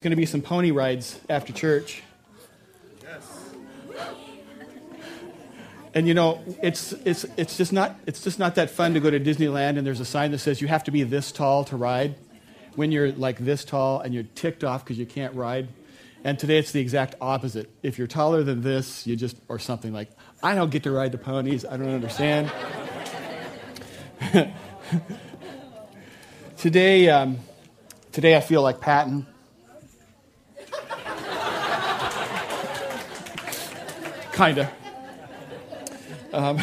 going to be some pony rides after church. Yes. And you know, it's, it's, it's, just not, it's just not that fun to go to Disneyland and there's a sign that says you have to be this tall to ride when you're like this tall and you're ticked off because you can't ride. And today it's the exact opposite. If you're taller than this, you just, or something like, I don't get to ride the ponies. I don't understand. today, um, today I feel like Patton. Kinda. Um,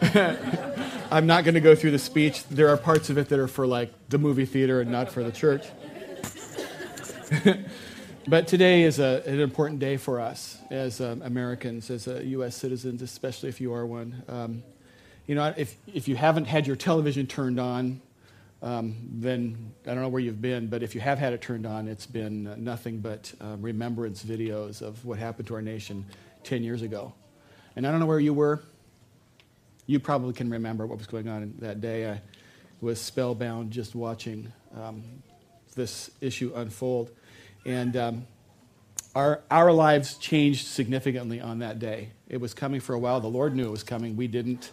I'm not going to go through the speech. There are parts of it that are for like the movie theater and not for the church. but today is a, an important day for us as um, Americans, as uh, U.S. citizens, especially if you are one. Um, you know, if, if you haven't had your television turned on, um, then I don't know where you've been, but if you have had it turned on, it's been nothing but uh, remembrance videos of what happened to our nation 10 years ago. And I don't know where you were. You probably can remember what was going on that day. I was spellbound just watching um, this issue unfold. And um, our, our lives changed significantly on that day. It was coming for a while. The Lord knew it was coming. We didn't.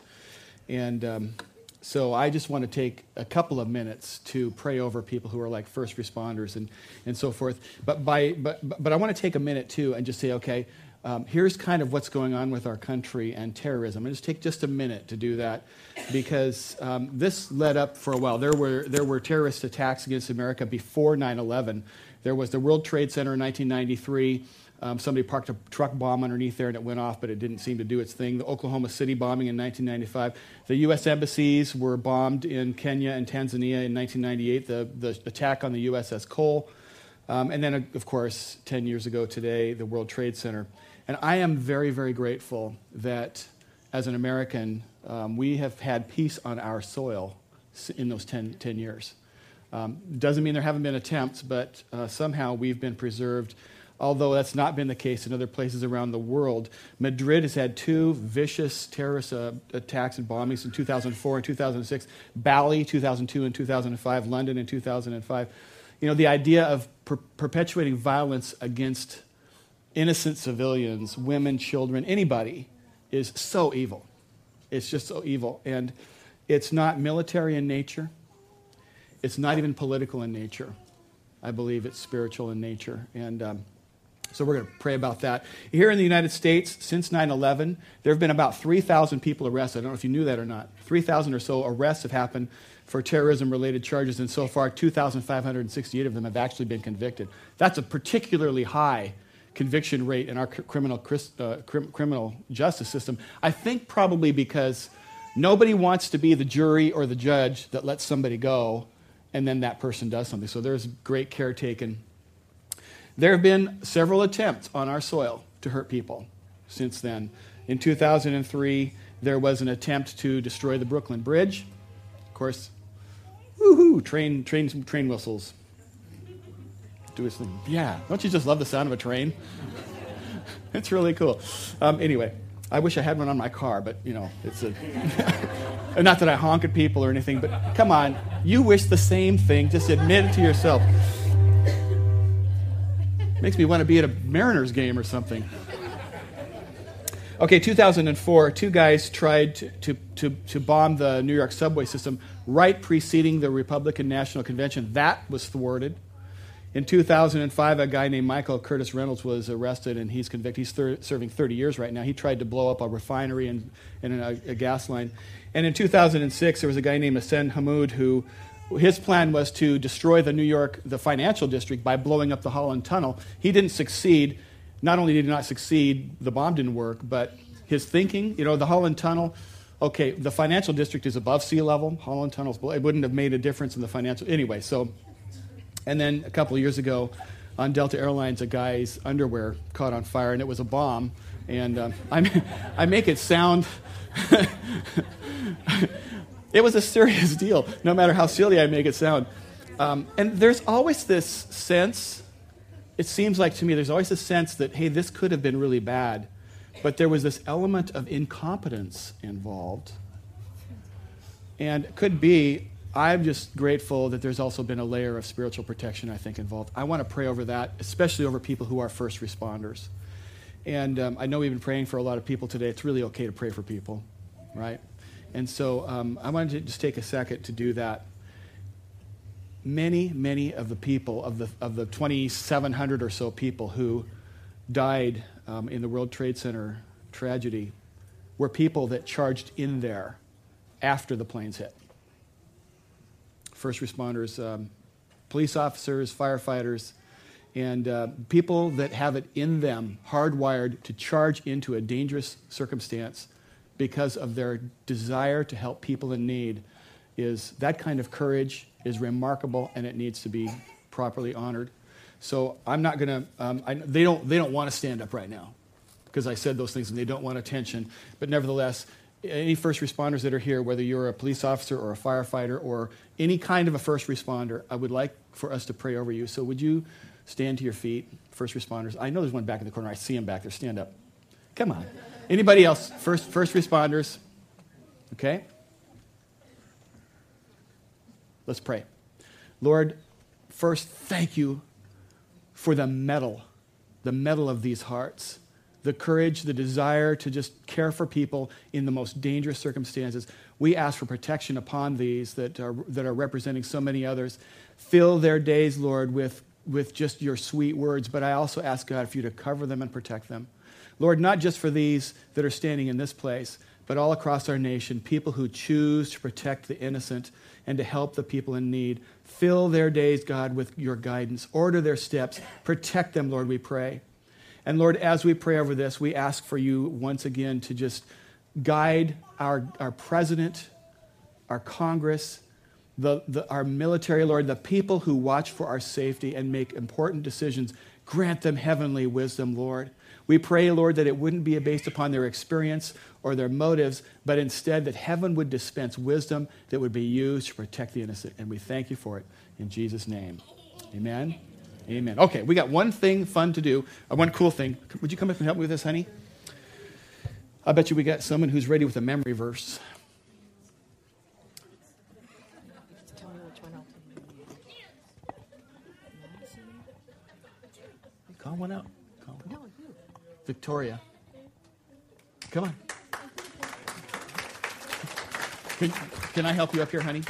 And um, so I just want to take a couple of minutes to pray over people who are like first responders and, and so forth. But, by, but, but I want to take a minute too and just say, okay, um, here's kind of what's going on with our country and terrorism. And just take just a minute to do that because um, this led up for a while. There were, there were terrorist attacks against America before 9 11. There was the World Trade Center in 1993. Um, somebody parked a truck bomb underneath there and it went off, but it didn't seem to do its thing. The Oklahoma City bombing in 1995. The U.S. embassies were bombed in Kenya and Tanzania in 1998. The, the attack on the USS Cole. Um, and then, of course, 10 years ago today, the World Trade Center. And I am very, very grateful that as an American, um, we have had peace on our soil in those 10, 10 years. Um, doesn't mean there haven't been attempts, but uh, somehow we've been preserved. Although that's not been the case in other places around the world. Madrid has had two vicious terrorist uh, attacks and bombings in 2004 and 2006, Bali 2002 and 2005, London in 2005. You know, the idea of per- perpetuating violence against innocent civilians, women, children, anybody, is so evil. It's just so evil. And it's not military in nature, it's not even political in nature. I believe it's spiritual in nature. And um, so we're going to pray about that. Here in the United States, since 9 11, there have been about 3,000 people arrested. I don't know if you knew that or not. 3,000 or so arrests have happened for terrorism related charges, and so far, 2,568 of them have actually been convicted. That's a particularly high conviction rate in our criminal, uh, criminal justice system. I think probably because nobody wants to be the jury or the judge that lets somebody go and then that person does something. So there's great care taken. There have been several attempts on our soil to hurt people since then. In 2003, there was an attempt to destroy the Brooklyn Bridge. Of course, woohoo, train, train, train whistles do his thing. Yeah, don't you just love the sound of a train? it's really cool. Um, anyway, I wish I had one on my car, but you know, it's a. not that I honk at people or anything, but come on, you wish the same thing. Just admit it to yourself. Makes me want to be at a Mariners game or something. Okay, 2004, two guys tried to, to, to, to, bomb the New York subway system right preceding the Republican National Convention. That was thwarted. In 2005, a guy named Michael Curtis Reynolds was arrested and he's convicted. He's thir- serving 30 years right now. He tried to blow up a refinery and, and a, a, gas line. And in 2006, there was a guy named Hassan Hamoud who his plan was to destroy the New York, the financial district, by blowing up the Holland Tunnel. He didn't succeed. Not only did he not succeed, the bomb didn't work, but his thinking, you know, the Holland Tunnel, okay, the financial district is above sea level. Holland Tunnel's. It wouldn't have made a difference in the financial. Anyway, so and then a couple of years ago on Delta Airlines, a guy's underwear caught on fire, and it was a bomb. And um, I, make it sound. it was a serious deal, no matter how silly I make it sound. Um, and there's always this sense, it seems like to me, there's always a sense that, hey, this could have been really bad. But there was this element of incompetence involved. And it could be I'm just grateful that there's also been a layer of spiritual protection, I think, involved. I want to pray over that, especially over people who are first responders. And um, I know we've been praying for a lot of people today. It's really okay to pray for people, right? And so um, I wanted to just take a second to do that. Many, many of the people, of the, of the 2,700 or so people who died um, in the World Trade Center tragedy, were people that charged in there after the planes hit. First responders, um, police officers, firefighters, and uh, people that have it in them, hardwired to charge into a dangerous circumstance because of their desire to help people in need, is that kind of courage is remarkable and it needs to be properly honored. So I'm not going to. Um, they don't. They don't want to stand up right now because I said those things and they don't want attention. But nevertheless, any first responders that are here, whether you're a police officer or a firefighter or any kind of a first responder, I would like for us to pray over you. So would you stand to your feet, first responders? I know there's one back in the corner. I see him back there. Stand up. Come on. Anybody else? First, first responders. Okay. Let's pray. Lord, first, thank you for the mettle, the mettle of these hearts the courage, the desire to just care for people in the most dangerous circumstances. We ask for protection upon these that are, that are representing so many others. Fill their days, Lord, with, with just your sweet words, but I also ask, God, for you to cover them and protect them. Lord, not just for these that are standing in this place, but all across our nation, people who choose to protect the innocent and to help the people in need. Fill their days, God, with your guidance. Order their steps. Protect them, Lord, we pray. And Lord, as we pray over this, we ask for you once again to just guide our, our president, our Congress, the, the, our military, Lord, the people who watch for our safety and make important decisions. Grant them heavenly wisdom, Lord. We pray, Lord, that it wouldn't be based upon their experience or their motives, but instead that heaven would dispense wisdom that would be used to protect the innocent. And we thank you for it in Jesus' name. Amen. Amen. Okay, we got one thing fun to do, uh, one cool thing. Would you come up and help me with this, honey? I bet you we got someone who's ready with a memory verse. Call one out. Call one. Victoria. Come on. Can, can I help you up here, honey?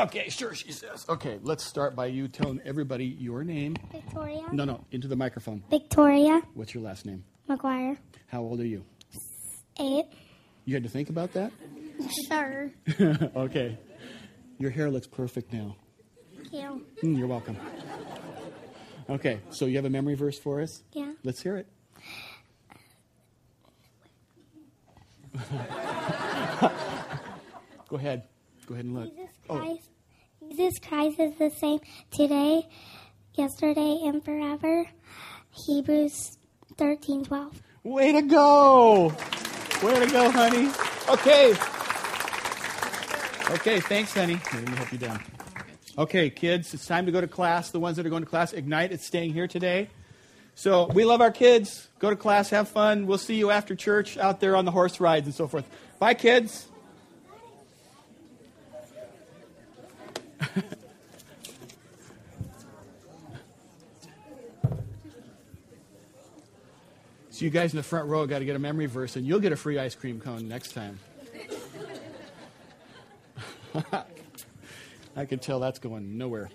Okay, sure, she says. Okay, let's start by you telling everybody your name. Victoria. No, no, into the microphone. Victoria What's your last name? McGuire. How old are you? Eight. You had to think about that? Sure. okay. Your hair looks perfect now. Thank you. Mm, you're welcome. Okay, so you have a memory verse for us? Yeah. Let's hear it. Go ahead. Go ahead and look. Jesus Oh, Christ. Jesus Christ is the same today, yesterday, and forever. Hebrews thirteen twelve. way to go! Way to go, honey. Okay. Okay, thanks, honey. Here, let me help you down. Okay, kids, it's time to go to class. The ones that are going to class, Ignite, it's staying here today. So we love our kids. Go to class, have fun. We'll see you after church out there on the horse rides and so forth. Bye, kids. You guys in the front row got to get a memory verse, and you'll get a free ice cream cone next time. I can tell that's going nowhere.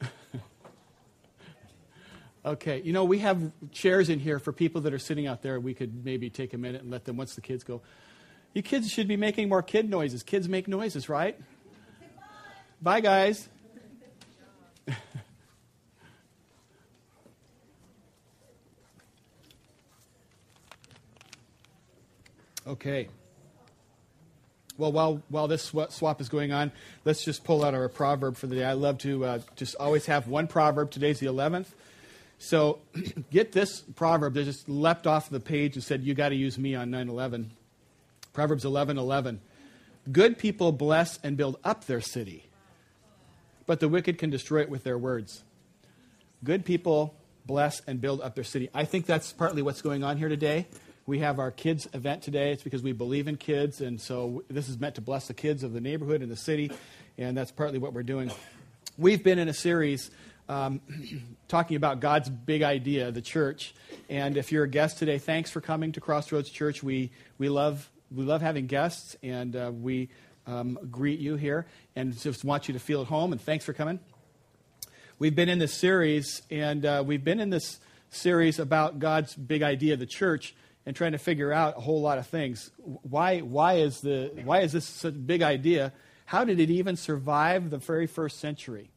Okay, you know, we have chairs in here for people that are sitting out there. We could maybe take a minute and let them, once the kids go. You kids should be making more kid noises. Kids make noises, right? Bye, guys. okay. Well, while, while this swap is going on, let's just pull out our proverb for the day. I love to uh, just always have one proverb. Today's the 11th. So get this proverb that just leapt off the page and said, You got to use me on 9 11. Proverbs 11 11. Good people bless and build up their city, but the wicked can destroy it with their words. Good people bless, and build up their city. I think that's partly what's going on here today. We have our kids event today. It's because we believe in kids, and so this is meant to bless the kids of the neighborhood and the city, and that's partly what we're doing. We've been in a series um, talking about God's big idea, the church. And if you're a guest today, thanks for coming to Crossroads Church. We, we, love, we love having guests, and uh, we um, greet you here and just want you to feel at home. And thanks for coming. We've been in this series, and uh, we've been in this series about God's big idea, of the church, and trying to figure out a whole lot of things. Why, why, is, the, why is this such a big idea? How did it even survive the very first century?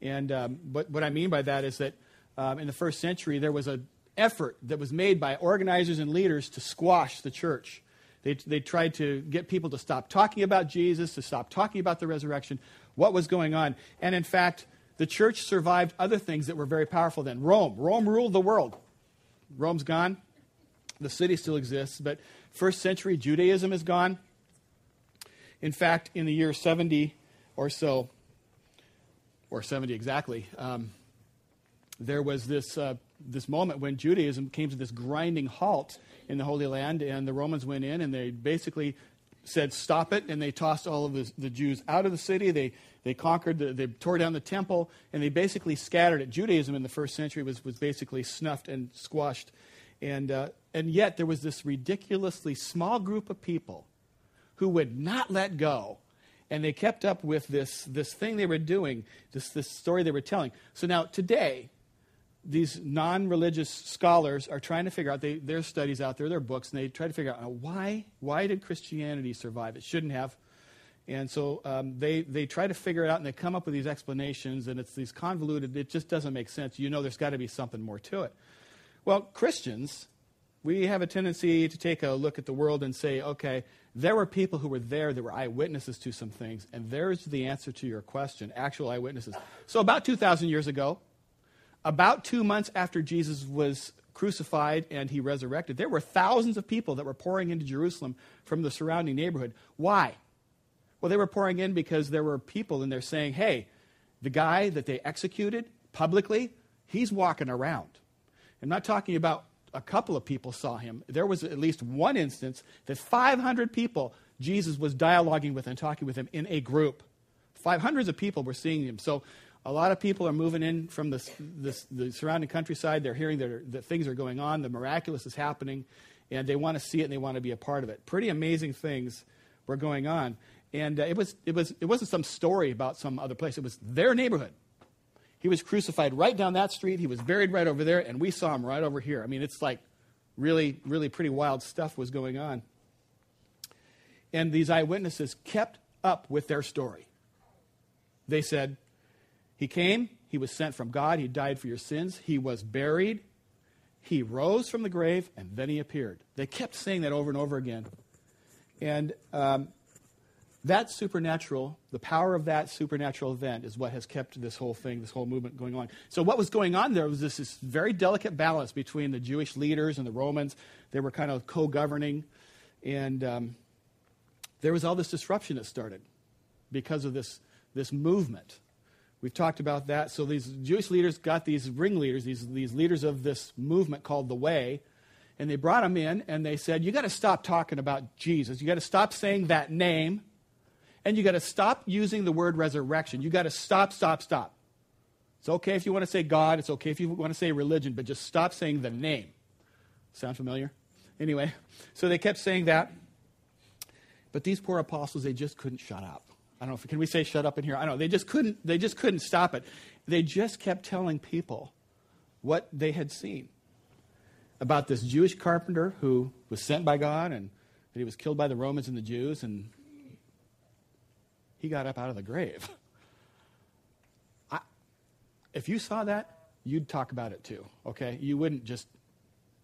And um, what, what I mean by that is that um, in the first century, there was an effort that was made by organizers and leaders to squash the church. They, they tried to get people to stop talking about Jesus, to stop talking about the resurrection, what was going on. And in fact, the church survived other things that were very powerful then. Rome. Rome ruled the world. Rome's gone. The city still exists, but first century Judaism is gone. In fact, in the year 70 or so, or 70 exactly, um, there was this, uh, this moment when Judaism came to this grinding halt in the Holy Land, and the Romans went in and they basically said, Stop it, and they tossed all of the, the Jews out of the city. They, they conquered, the, they tore down the temple, and they basically scattered it. Judaism in the first century was, was basically snuffed and squashed. And, uh, and yet there was this ridiculously small group of people who would not let go and they kept up with this, this thing they were doing, this, this story they were telling. So now, today, these non religious scholars are trying to figure out, they, their studies out there, their books, and they try to figure out why, why did Christianity survive? It shouldn't have. And so um, they, they try to figure it out and they come up with these explanations, and it's these convoluted, it just doesn't make sense. You know there's got to be something more to it. Well, Christians, we have a tendency to take a look at the world and say, okay, there were people who were there that were eyewitnesses to some things, and there's the answer to your question actual eyewitnesses. So, about 2,000 years ago, about two months after Jesus was crucified and he resurrected, there were thousands of people that were pouring into Jerusalem from the surrounding neighborhood. Why? Well, they were pouring in because there were people in there saying, hey, the guy that they executed publicly, he's walking around. I'm not talking about a couple of people saw him. There was at least one instance that 500 people Jesus was dialoguing with and talking with him in a group. Five hundreds of people were seeing him. So a lot of people are moving in from this, this, the surrounding countryside. They're hearing that, that things are going on, the miraculous is happening, and they want to see it and they want to be a part of it. Pretty amazing things were going on. And uh, it, was, it, was, it wasn't some story about some other place, it was their neighborhood. He was crucified right down that street. He was buried right over there, and we saw him right over here. I mean, it's like really, really pretty wild stuff was going on. And these eyewitnesses kept up with their story. They said, He came, He was sent from God, He died for your sins, He was buried, He rose from the grave, and then He appeared. They kept saying that over and over again. And um, that supernatural, the power of that supernatural event is what has kept this whole thing, this whole movement going on. So, what was going on there was this, this very delicate balance between the Jewish leaders and the Romans. They were kind of co governing. And um, there was all this disruption that started because of this, this movement. We've talked about that. So, these Jewish leaders got these ringleaders, these, these leaders of this movement called the Way. And they brought them in and they said, You got to stop talking about Jesus. You got to stop saying that name and you got to stop using the word resurrection. You got to stop, stop, stop. It's okay if you want to say God, it's okay if you want to say religion, but just stop saying the name. Sound familiar? Anyway, so they kept saying that. But these poor apostles, they just couldn't shut up. I don't know if can we say shut up in here? I don't know. They just couldn't they just couldn't stop it. They just kept telling people what they had seen about this Jewish carpenter who was sent by God and that he was killed by the Romans and the Jews and he got up out of the grave. I, if you saw that, you'd talk about it too, okay? You wouldn't just,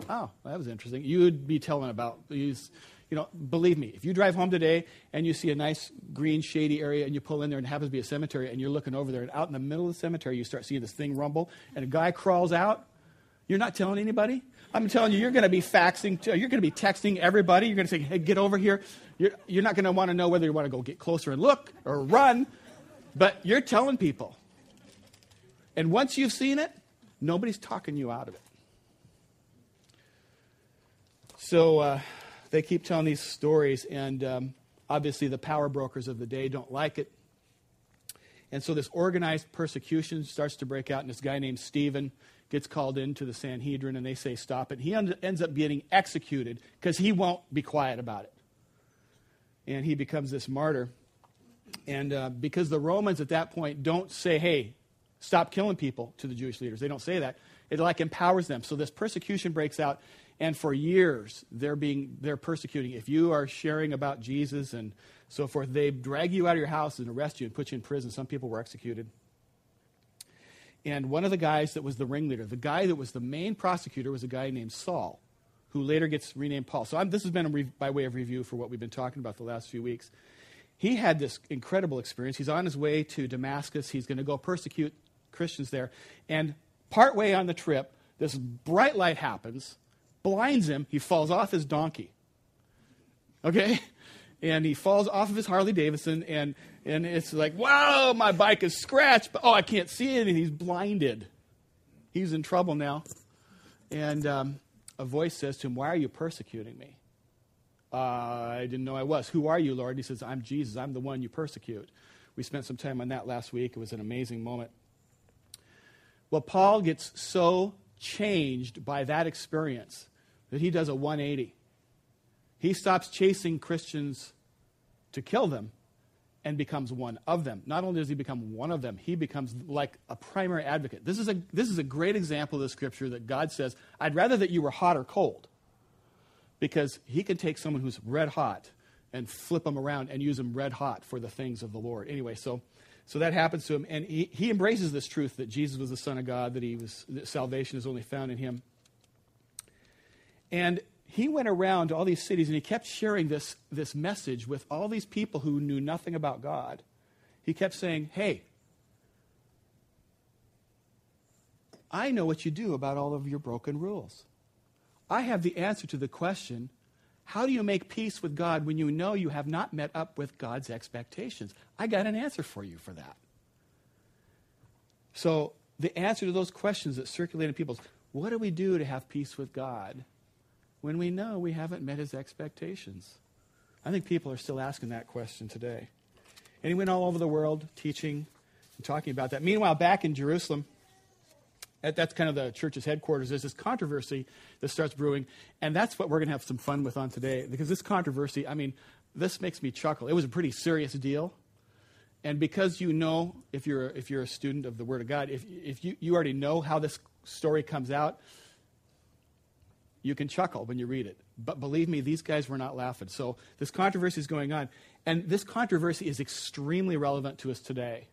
oh, that was interesting. You would be telling about these, you know, believe me, if you drive home today and you see a nice green, shady area and you pull in there and it happens to be a cemetery and you're looking over there and out in the middle of the cemetery you start seeing this thing rumble and a guy crawls out, you're not telling anybody? I'm telling you, you're going to be faxing, to, you're going to be texting everybody. You're going to say, hey, get over here. You're, you're not going to want to know whether you want to go get closer and look or run, but you're telling people. And once you've seen it, Nobody's talking you out of it. So uh, they keep telling these stories, and um, obviously the power brokers of the day don't like it. And so this organized persecution starts to break out, and this guy named Stephen gets called into the Sanhedrin, and they say, Stop it. He ends up getting executed because he won't be quiet about it. And he becomes this martyr. And uh, because the Romans at that point don't say, Hey, stop killing people to the Jewish leaders, they don't say that. It like empowers them. So this persecution breaks out, and for years they're being they're persecuting. If you are sharing about Jesus and so forth, they drag you out of your house and arrest you and put you in prison. Some people were executed. And one of the guys that was the ringleader, the guy that was the main prosecutor, was a guy named Saul, who later gets renamed Paul. So I'm, this has been re- by way of review for what we've been talking about the last few weeks. He had this incredible experience. He's on his way to Damascus. He's going to go persecute Christians there. And partway on the trip, this bright light happens, blinds him. He falls off his donkey. Okay? And he falls off of his Harley Davidson, and and it's like, wow, my bike is scratched, but oh, I can't see it, and he's blinded. He's in trouble now. And um, a voice says to him, Why are you persecuting me? Uh, I didn't know I was. Who are you, Lord? He says, I'm Jesus. I'm the one you persecute. We spent some time on that last week. It was an amazing moment. Well, Paul gets so changed by that experience that he does a 180. He stops chasing Christians to kill them and becomes one of them. Not only does he become one of them, he becomes like a primary advocate. This is a, this is a great example of the scripture that God says, I'd rather that you were hot or cold. Because he can take someone who's red hot and flip them around and use them red hot for the things of the Lord. Anyway, so, so that happens to him. And he, he embraces this truth that Jesus was the Son of God, that, he was, that salvation is only found in him. And he went around to all these cities and he kept sharing this, this message with all these people who knew nothing about God. He kept saying, Hey, I know what you do about all of your broken rules. I have the answer to the question how do you make peace with God when you know you have not met up with God's expectations? I got an answer for you for that. So, the answer to those questions that circulate in people's what do we do to have peace with God? When we know we haven't met his expectations? I think people are still asking that question today. And he went all over the world teaching and talking about that. Meanwhile, back in Jerusalem, that's kind of the church's headquarters. There's this controversy that starts brewing, and that's what we're going to have some fun with on today. Because this controversy, I mean, this makes me chuckle. It was a pretty serious deal. And because you know, if you're, if you're a student of the Word of God, if, if you, you already know how this story comes out, you can chuckle when you read it. But believe me, these guys were not laughing. So this controversy is going on. And this controversy is extremely relevant to us today.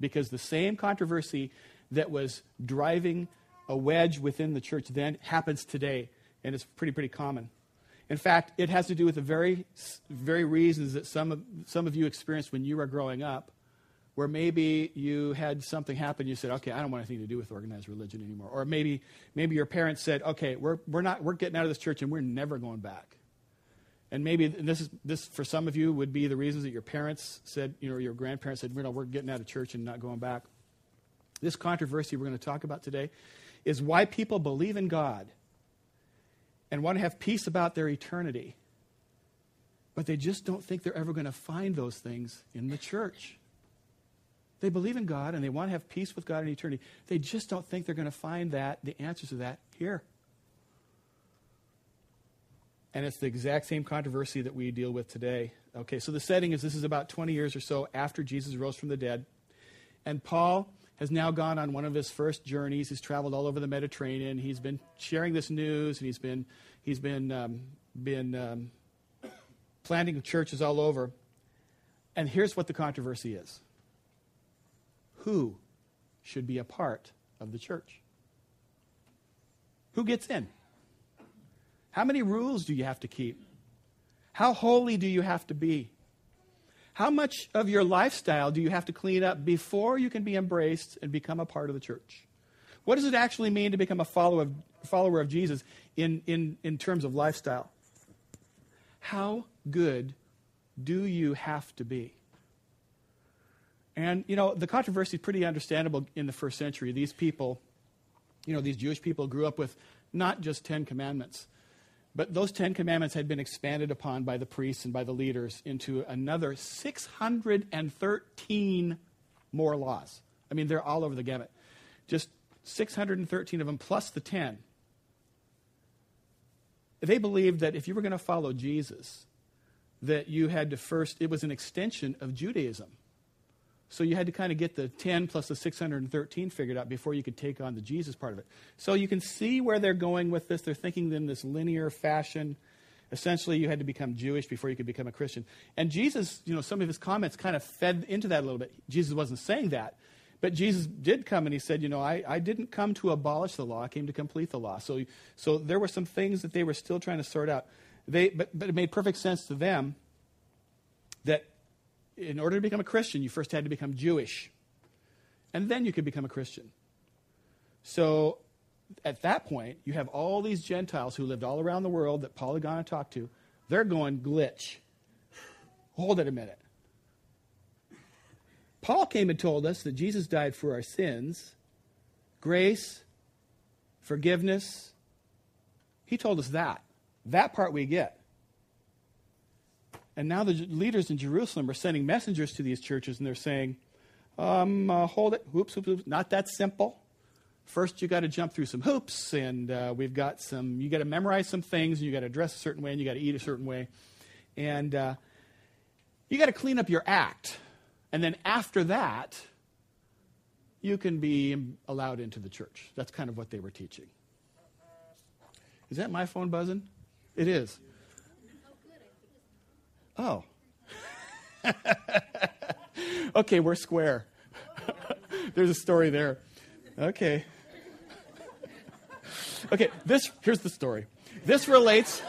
Because the same controversy that was driving a wedge within the church then happens today. And it's pretty, pretty common. In fact, it has to do with the very, very reasons that some of, some of you experienced when you were growing up where maybe you had something happen, you said, okay, I don't want anything to do with organized religion anymore. Or maybe, maybe your parents said, okay, we're, we're, not, we're getting out of this church and we're never going back. And maybe this, is, this, for some of you, would be the reasons that your parents said, you know, your grandparents said, you know, we're getting out of church and not going back. This controversy we're going to talk about today is why people believe in God and want to have peace about their eternity, but they just don't think they're ever going to find those things in the church. They believe in God and they want to have peace with God in eternity. They just don't think they're going to find that, the answers to that, here. And it's the exact same controversy that we deal with today. Okay, so the setting is this is about 20 years or so after Jesus rose from the dead. And Paul has now gone on one of his first journeys. He's traveled all over the Mediterranean. He's been sharing this news, and he's been, he's been, um, been um, planting churches all over. And here's what the controversy is who should be a part of the church. Who gets in? How many rules do you have to keep? How holy do you have to be? How much of your lifestyle do you have to clean up before you can be embraced and become a part of the church? What does it actually mean to become a follower of, follower of Jesus in, in, in terms of lifestyle? How good do you have to be? And, you know, the controversy is pretty understandable in the first century. These people You know, these Jewish people grew up with not just Ten Commandments, but those Ten Commandments had been expanded upon by the priests and by the leaders into another 613 more laws. I mean, they're all over the gamut. Just 613 of them plus the 10. They believed that if you were going to follow Jesus, that you had to first, it was an extension of Judaism. So you had to kind of get the 10 plus the 613 figured out before you could take on the Jesus part of it. So you can see where they're going with this. They're thinking in this linear fashion. Essentially, you had to become Jewish before you could become a Christian. And Jesus, you know, some of his comments kind of fed into that a little bit. Jesus wasn't saying that. But Jesus did come and he said, you know, I, I didn't come to abolish the law, I came to complete the law. So, so there were some things that they were still trying to sort out. They, but, but it made perfect sense to them that in order to become a Christian, you first had to become Jewish. And then you could become a Christian. So at that point, you have all these Gentiles who lived all around the world that Paul had gone and talked to. They're going glitch. Hold it a minute. Paul came and told us that Jesus died for our sins, grace, forgiveness. He told us that. That part we get. And now the leaders in Jerusalem are sending messengers to these churches and they're saying, um, uh, hold it, whoops, whoops, whoops, not that simple. First, you got to jump through some hoops, and uh, we've got some, you got to memorize some things, and you got to dress a certain way, and you got to eat a certain way. And uh, you got to clean up your act. And then after that, you can be allowed into the church. That's kind of what they were teaching. Is that my phone buzzing? It is. Oh. okay, we're square. There's a story there. Okay. Okay, this here's the story. This relates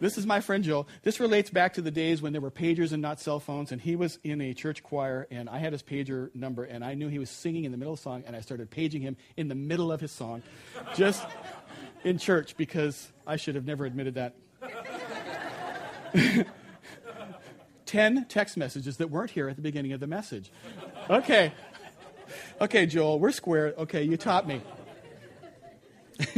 this is my friend Joel. This relates back to the days when there were pagers and not cell phones, and he was in a church choir, and I had his pager number, and I knew he was singing in the middle of the song, and I started paging him in the middle of his song, just in church, because I should have never admitted that. 10 text messages that weren't here at the beginning of the message. Okay. Okay, Joel, we're square. Okay, you taught me.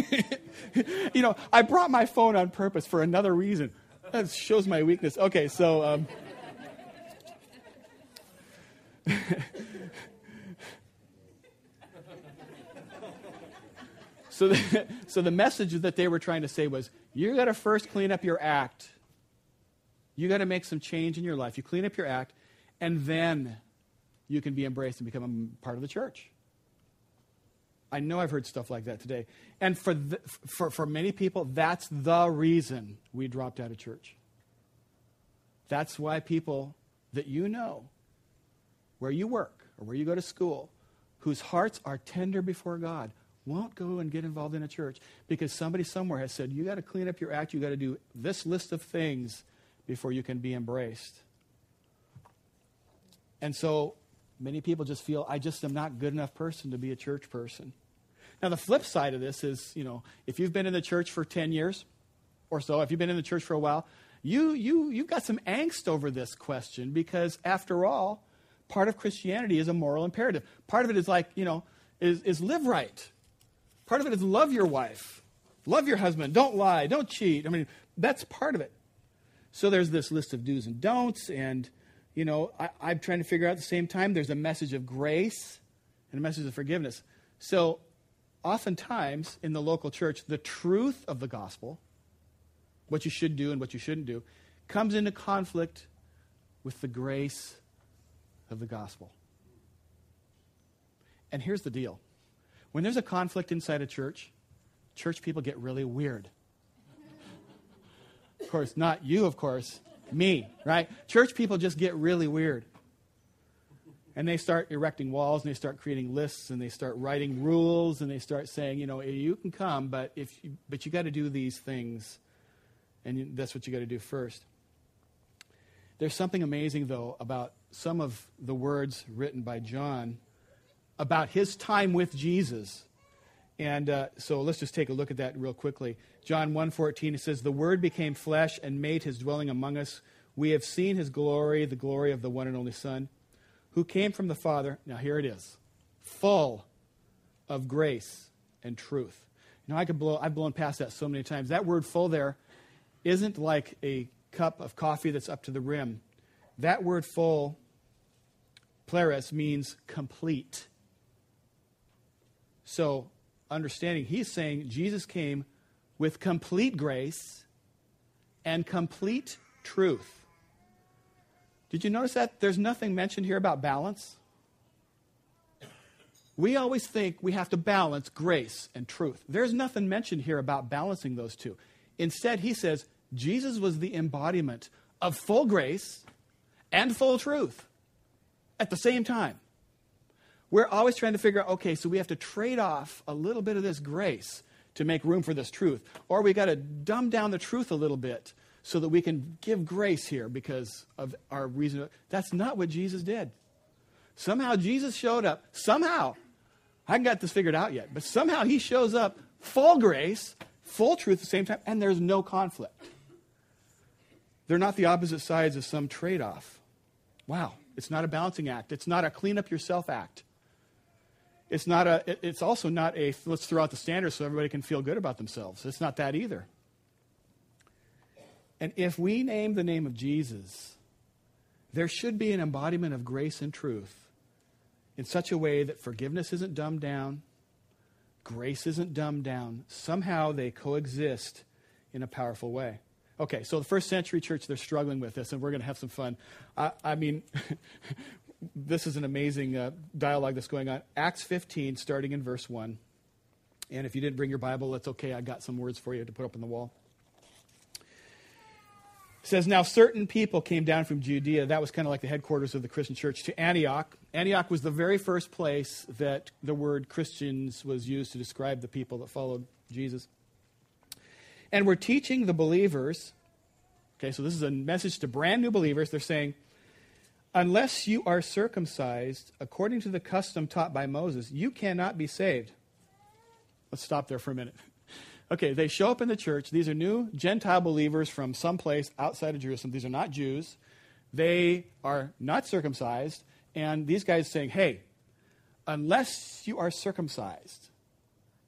you know, I brought my phone on purpose for another reason. That shows my weakness. Okay, so. Um, so, the, so the message that they were trying to say was you got to first clean up your act you got to make some change in your life. You clean up your act, and then you can be embraced and become a part of the church. I know I've heard stuff like that today. And for, the, for, for many people, that's the reason we dropped out of church. That's why people that you know, where you work or where you go to school, whose hearts are tender before God, won't go and get involved in a church because somebody somewhere has said, you got to clean up your act, you got to do this list of things before you can be embraced. And so many people just feel, I just am not good enough person to be a church person. Now, the flip side of this is, you know, if you've been in the church for 10 years or so, if you've been in the church for a while, you, you, you've got some angst over this question because, after all, part of Christianity is a moral imperative. Part of it is like, you know, is, is live right. Part of it is love your wife, love your husband, don't lie, don't cheat. I mean, that's part of it. So there's this list of do's and don'ts, and you know, I, I'm trying to figure out at the same time there's a message of grace and a message of forgiveness. So oftentimes in the local church, the truth of the gospel, what you should do and what you shouldn't do, comes into conflict with the grace of the gospel. And here's the deal when there's a conflict inside a church, church people get really weird. Of course, not you, of course, me, right? Church people just get really weird. And they start erecting walls and they start creating lists and they start writing rules and they start saying, you know, you can come, but if you, but you got to do these things. And that's what you got to do first. There's something amazing though about some of the words written by John about his time with Jesus and uh, so let's just take a look at that real quickly. John 1.14, it says, The Word became flesh and made his dwelling among us. We have seen his glory, the glory of the one and only Son, who came from the Father. Now here it is. Full of grace and truth. You know, I could blow, I've blown past that so many times. That word full there isn't like a cup of coffee that's up to the rim. That word full, pleris, means complete. So, understanding, he's saying Jesus came with complete grace and complete truth. Did you notice that there's nothing mentioned here about balance? We always think we have to balance grace and truth. There's nothing mentioned here about balancing those two. Instead, he says Jesus was the embodiment of full grace and full truth at the same time. We're always trying to figure out okay, so we have to trade off a little bit of this grace to make room for this truth, or we got to dumb down the truth a little bit so that we can give grace here because of our reason. That's not what Jesus did. Somehow Jesus showed up. Somehow I haven't got this figured out yet, but somehow he shows up full grace, full truth at the same time, and there's no conflict. They're not the opposite sides of some trade off. Wow, it's not a balancing act. It's not a clean up yourself act. It's, not a, it's also not a let's throw out the standards so everybody can feel good about themselves. It's not that either. And if we name the name of Jesus, there should be an embodiment of grace and truth in such a way that forgiveness isn't dumbed down, grace isn't dumbed down. Somehow they coexist in a powerful way. Okay, so the first century church, they're struggling with this, and we're going to have some fun. I, I mean, this is an amazing uh, dialogue that's going on. Acts 15, starting in verse 1. And if you didn't bring your Bible, that's okay. I got some words for you to put up on the wall says, Now certain people came down from Judea. That was kind of like the headquarters of the Christian church to Antioch. Antioch was the very first place that the word Christians was used to describe the people that followed Jesus. And we're teaching the believers. Okay, so this is a message to brand new believers. They're saying, Unless you are circumcised according to the custom taught by Moses, you cannot be saved. Let's stop there for a minute. Okay, they show up in the church. These are new Gentile believers from someplace outside of Jerusalem. These are not Jews. They are not circumcised. And these guys saying, hey, unless you are circumcised,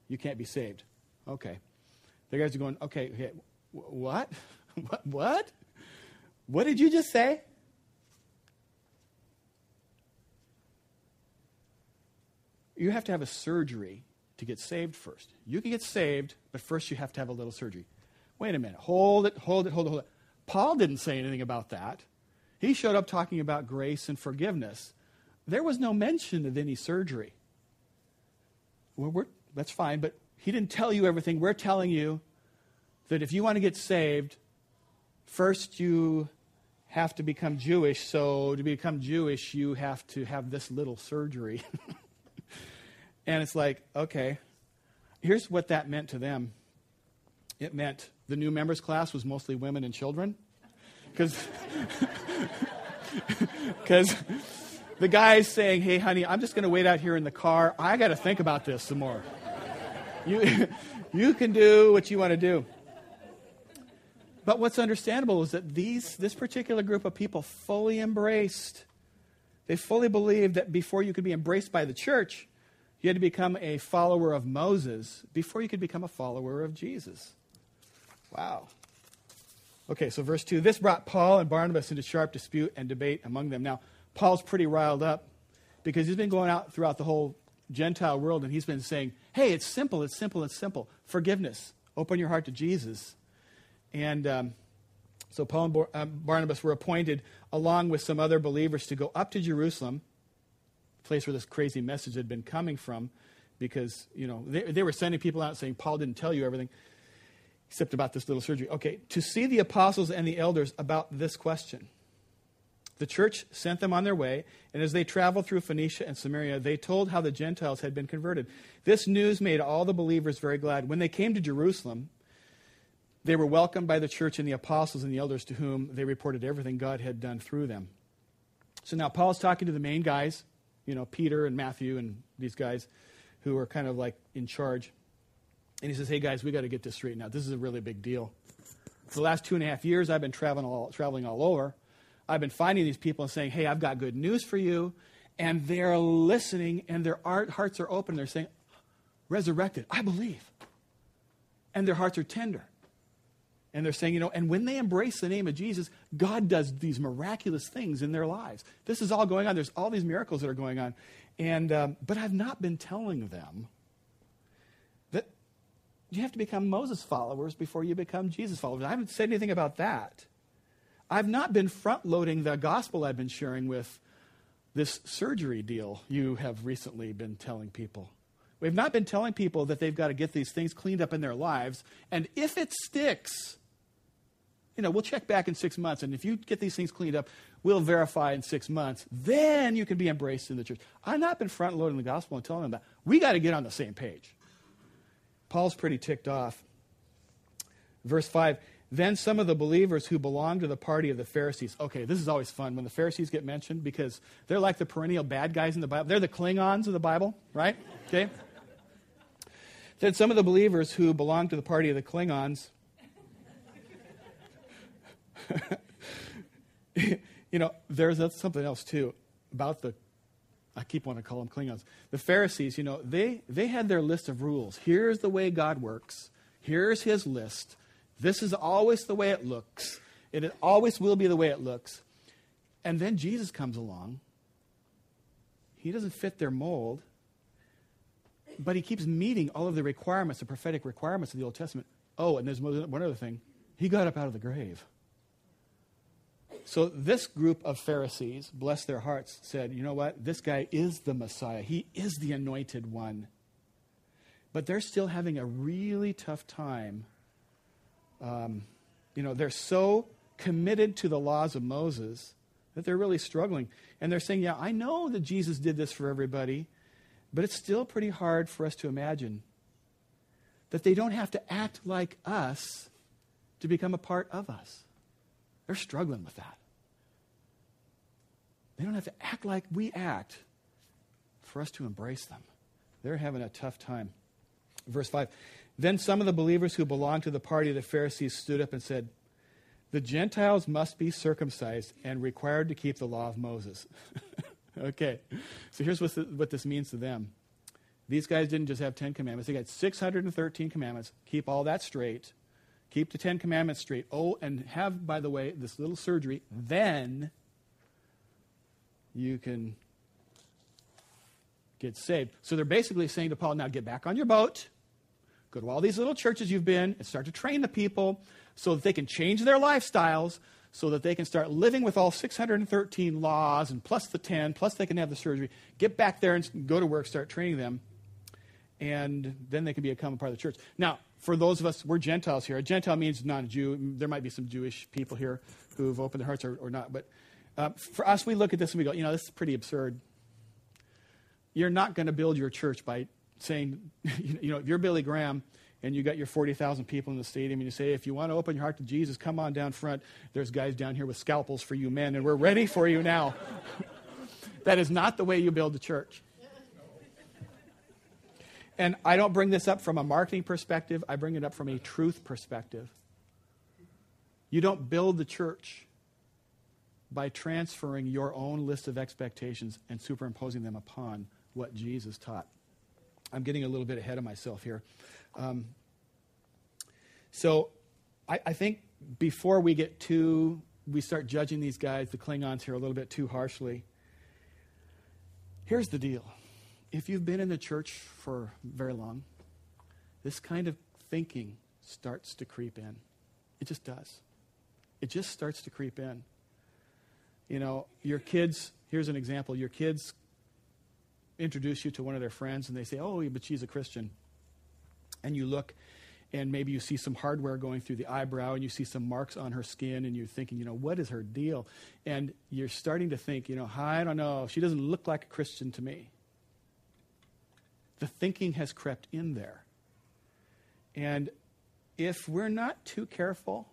you can't be saved. Okay. The guys are going, okay, okay what? what? What? What did you just say? You have to have a surgery to get saved first. You can get saved, but first you have to have a little surgery. Wait a minute. Hold it, hold it, hold it, hold it. Paul didn't say anything about that. He showed up talking about grace and forgiveness. There was no mention of any surgery. Well, that's fine, but he didn't tell you everything. We're telling you that if you want to get saved, first you have to become Jewish. So to become Jewish, you have to have this little surgery. And it's like, okay, here's what that meant to them it meant the new members class was mostly women and children. Because the guy's saying, hey, honey, I'm just going to wait out here in the car. I got to think about this some more. You, you can do what you want to do. But what's understandable is that these, this particular group of people fully embraced, they fully believed that before you could be embraced by the church, you had to become a follower of Moses before you could become a follower of Jesus. Wow. Okay, so verse 2 this brought Paul and Barnabas into sharp dispute and debate among them. Now, Paul's pretty riled up because he's been going out throughout the whole Gentile world and he's been saying, hey, it's simple, it's simple, it's simple. Forgiveness. Open your heart to Jesus. And um, so Paul and um, Barnabas were appointed, along with some other believers, to go up to Jerusalem place where this crazy message had been coming from because, you know, they, they were sending people out saying, Paul didn't tell you everything except about this little surgery. Okay, to see the apostles and the elders about this question. The church sent them on their way, and as they traveled through Phoenicia and Samaria, they told how the Gentiles had been converted. This news made all the believers very glad. When they came to Jerusalem, they were welcomed by the church and the apostles and the elders to whom they reported everything God had done through them. So now Paul's talking to the main guys, you know, Peter and Matthew and these guys who are kind of like in charge. And he says, hey, guys, we got to get this straightened out. This is a really big deal. For the last two and a half years, I've been traveling all, traveling all over. I've been finding these people and saying, hey, I've got good news for you. And they're listening and their hearts are open. They're saying, resurrected. I believe. And their hearts are tender. And they're saying, you know, and when they embrace the name of Jesus, God does these miraculous things in their lives. This is all going on. There's all these miracles that are going on. And, um, but I've not been telling them that you have to become Moses followers before you become Jesus followers. I haven't said anything about that. I've not been front loading the gospel I've been sharing with this surgery deal you have recently been telling people. We've not been telling people that they've got to get these things cleaned up in their lives. And if it sticks, you know, we'll check back in six months. And if you get these things cleaned up, we'll verify in six months. Then you can be embraced in the church. I've not been front loading the gospel and telling them that. We got to get on the same page. Paul's pretty ticked off. Verse 5 Then some of the believers who belonged to the party of the Pharisees. Okay, this is always fun when the Pharisees get mentioned because they're like the perennial bad guys in the Bible. They're the Klingons of the Bible, right? Okay? Then some of the believers who belonged to the party of the Klingons. you know, there's something else too about the I keep wanting to call them Klingons. The Pharisees, you know, they, they had their list of rules. Here's the way God works. Here's his list. This is always the way it looks. It always will be the way it looks. And then Jesus comes along. He doesn't fit their mold, but he keeps meeting all of the requirements, the prophetic requirements of the Old Testament. Oh, and there's one other thing. He got up out of the grave. So this group of Pharisees, bless their hearts, said, you know what? This guy is the Messiah. He is the anointed one. But they're still having a really tough time. Um, you know, they're so committed to the laws of Moses that they're really struggling. And they're saying, yeah, I know that Jesus did this for everybody, but it's still pretty hard for us to imagine that they don't have to act like us to become a part of us. They're struggling with that. They don't have to act like we act for us to embrace them. They're having a tough time. Verse 5 Then some of the believers who belonged to the party of the Pharisees stood up and said, The Gentiles must be circumcised and required to keep the law of Moses. okay, so here's what, what this means to them. These guys didn't just have 10 commandments, they got 613 commandments. Keep all that straight. Keep the Ten Commandments straight. Oh, and have, by the way, this little surgery. Then you can get saved. So they're basically saying to Paul, now get back on your boat, go to all these little churches you've been, and start to train the people so that they can change their lifestyles, so that they can start living with all 613 laws and plus the 10, plus they can have the surgery. Get back there and go to work, start training them, and then they can become a part of the church. Now, for those of us, we're Gentiles here. A Gentile means not a Jew. There might be some Jewish people here who've opened their hearts or, or not. But uh, for us, we look at this and we go, you know, this is pretty absurd. You're not going to build your church by saying, you know, if you're Billy Graham and you got your 40,000 people in the stadium and you say, if you want to open your heart to Jesus, come on down front. There's guys down here with scalpels for you men, and we're ready for you now. that is not the way you build the church. And I don't bring this up from a marketing perspective, I bring it up from a truth perspective. You don't build the church by transferring your own list of expectations and superimposing them upon what Jesus taught. I'm getting a little bit ahead of myself here. Um, so I, I think before we get too, we start judging these guys, the Klingons here, a little bit too harshly, here's the deal if you've been in the church for very long, this kind of thinking starts to creep in. It just does. It just starts to creep in. You know, your kids, here's an example your kids introduce you to one of their friends and they say, Oh, but she's a Christian. And you look and maybe you see some hardware going through the eyebrow and you see some marks on her skin and you're thinking, you know, what is her deal? And you're starting to think, you know, I don't know, she doesn't look like a Christian to me the thinking has crept in there. And if we're not too careful,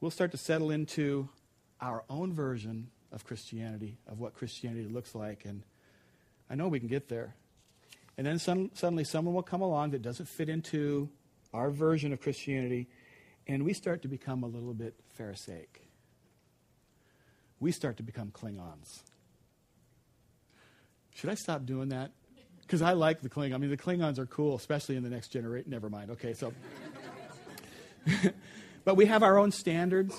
we'll start to settle into our own version of Christianity, of what Christianity looks like. And I know we can get there. And then some, suddenly someone will come along that doesn't fit into our version of Christianity, and we start to become a little bit Pharisaic. We start to become Klingons. Should I stop doing that? because I like the Klingon. I mean, the Klingons are cool, especially in the next generation. Never mind. Okay, so. but we have our own standards,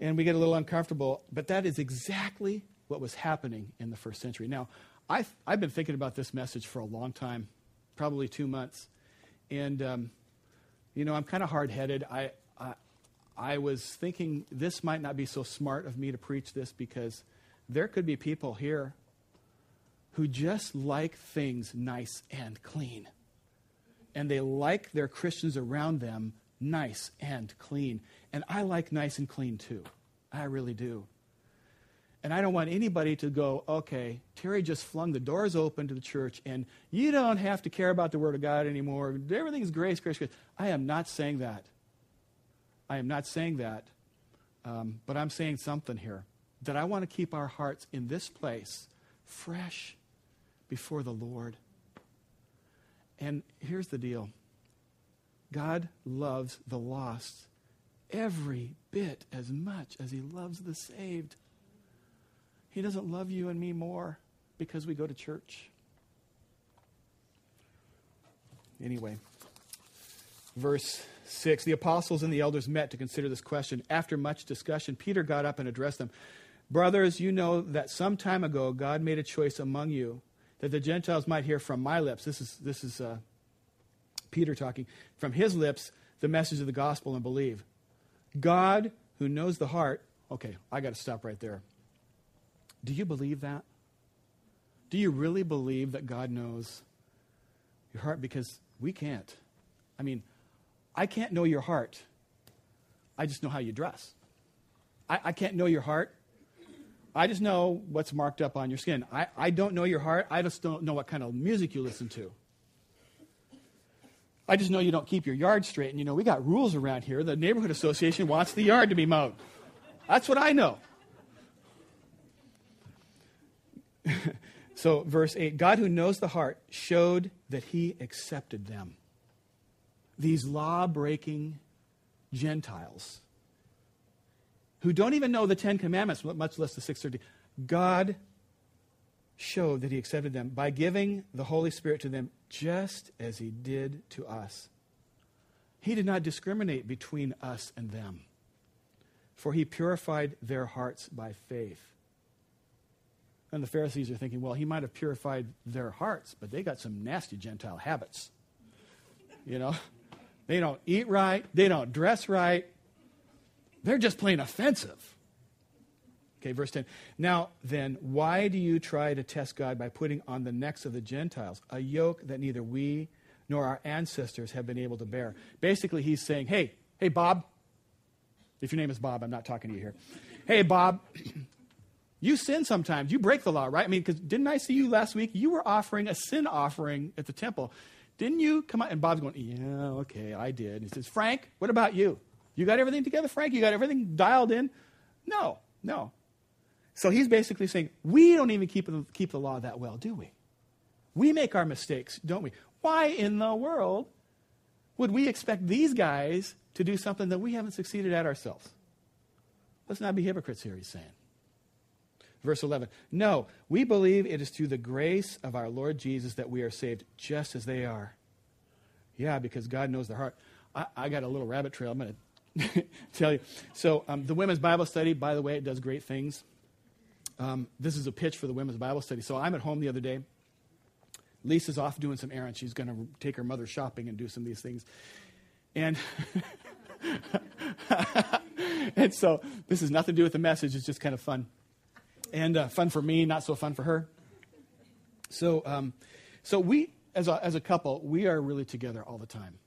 and we get a little uncomfortable. But that is exactly what was happening in the first century. Now, I've, I've been thinking about this message for a long time, probably two months. And, um, you know, I'm kind of hard headed. I, I, I was thinking this might not be so smart of me to preach this because there could be people here who just like things nice and clean. And they like their Christians around them nice and clean. And I like nice and clean too. I really do. And I don't want anybody to go, okay, Terry just flung the doors open to the church and you don't have to care about the Word of God anymore. Everything's grace, grace, grace. I am not saying that. I am not saying that. Um, but I'm saying something here that I want to keep our hearts in this place fresh before the Lord. And here's the deal God loves the lost every bit as much as he loves the saved. He doesn't love you and me more because we go to church. Anyway, verse 6 The apostles and the elders met to consider this question. After much discussion, Peter got up and addressed them Brothers, you know that some time ago God made a choice among you that the Gentiles might hear from my lips. This is, this is uh, Peter talking. From his lips, the message of the gospel and believe. God, who knows the heart, okay, I got to stop right there. Do you believe that? Do you really believe that God knows your heart? Because we can't. I mean, I can't know your heart. I just know how you dress. I, I can't know your heart. I just know what's marked up on your skin. I, I don't know your heart. I just don't know what kind of music you listen to. I just know you don't keep your yard straight. And you know, we got rules around here. The neighborhood association wants the yard to be mowed. That's what I know. so, verse 8 God who knows the heart showed that he accepted them. These law breaking Gentiles who don't even know the Ten Commandments, much less the 630. God showed that he accepted them by giving the Holy Spirit to them just as he did to us. He did not discriminate between us and them, for he purified their hearts by faith. And the Pharisees are thinking, well, he might have purified their hearts, but they got some nasty Gentile habits. You know, they don't eat right, they don't dress right, they're just plain offensive. Okay, verse 10. Now then, why do you try to test God by putting on the necks of the Gentiles a yoke that neither we nor our ancestors have been able to bear? Basically, he's saying, hey, hey, Bob. If your name is Bob, I'm not talking to you here. Hey, Bob, you sin sometimes. You break the law, right? I mean, because didn't I see you last week? You were offering a sin offering at the temple. Didn't you come out? And Bob's going, yeah, okay, I did. And He says, Frank, what about you? You got everything together, Frank? You got everything dialed in? No, no. So he's basically saying, we don't even keep, keep the law that well, do we? We make our mistakes, don't we? Why in the world would we expect these guys to do something that we haven't succeeded at ourselves? Let's not be hypocrites here, he's saying. Verse 11 No, we believe it is through the grace of our Lord Jesus that we are saved, just as they are. Yeah, because God knows their heart. I, I got a little rabbit trail. I'm going to tell you. So, um, the women's Bible study, by the way, it does great things. Um, this is a pitch for the women's Bible study. So, I'm at home the other day. Lisa's off doing some errands. She's going to take her mother shopping and do some of these things. And, and so, this has nothing to do with the message. It's just kind of fun. And uh, fun for me, not so fun for her. So, um, so we, as a, as a couple, we are really together all the time.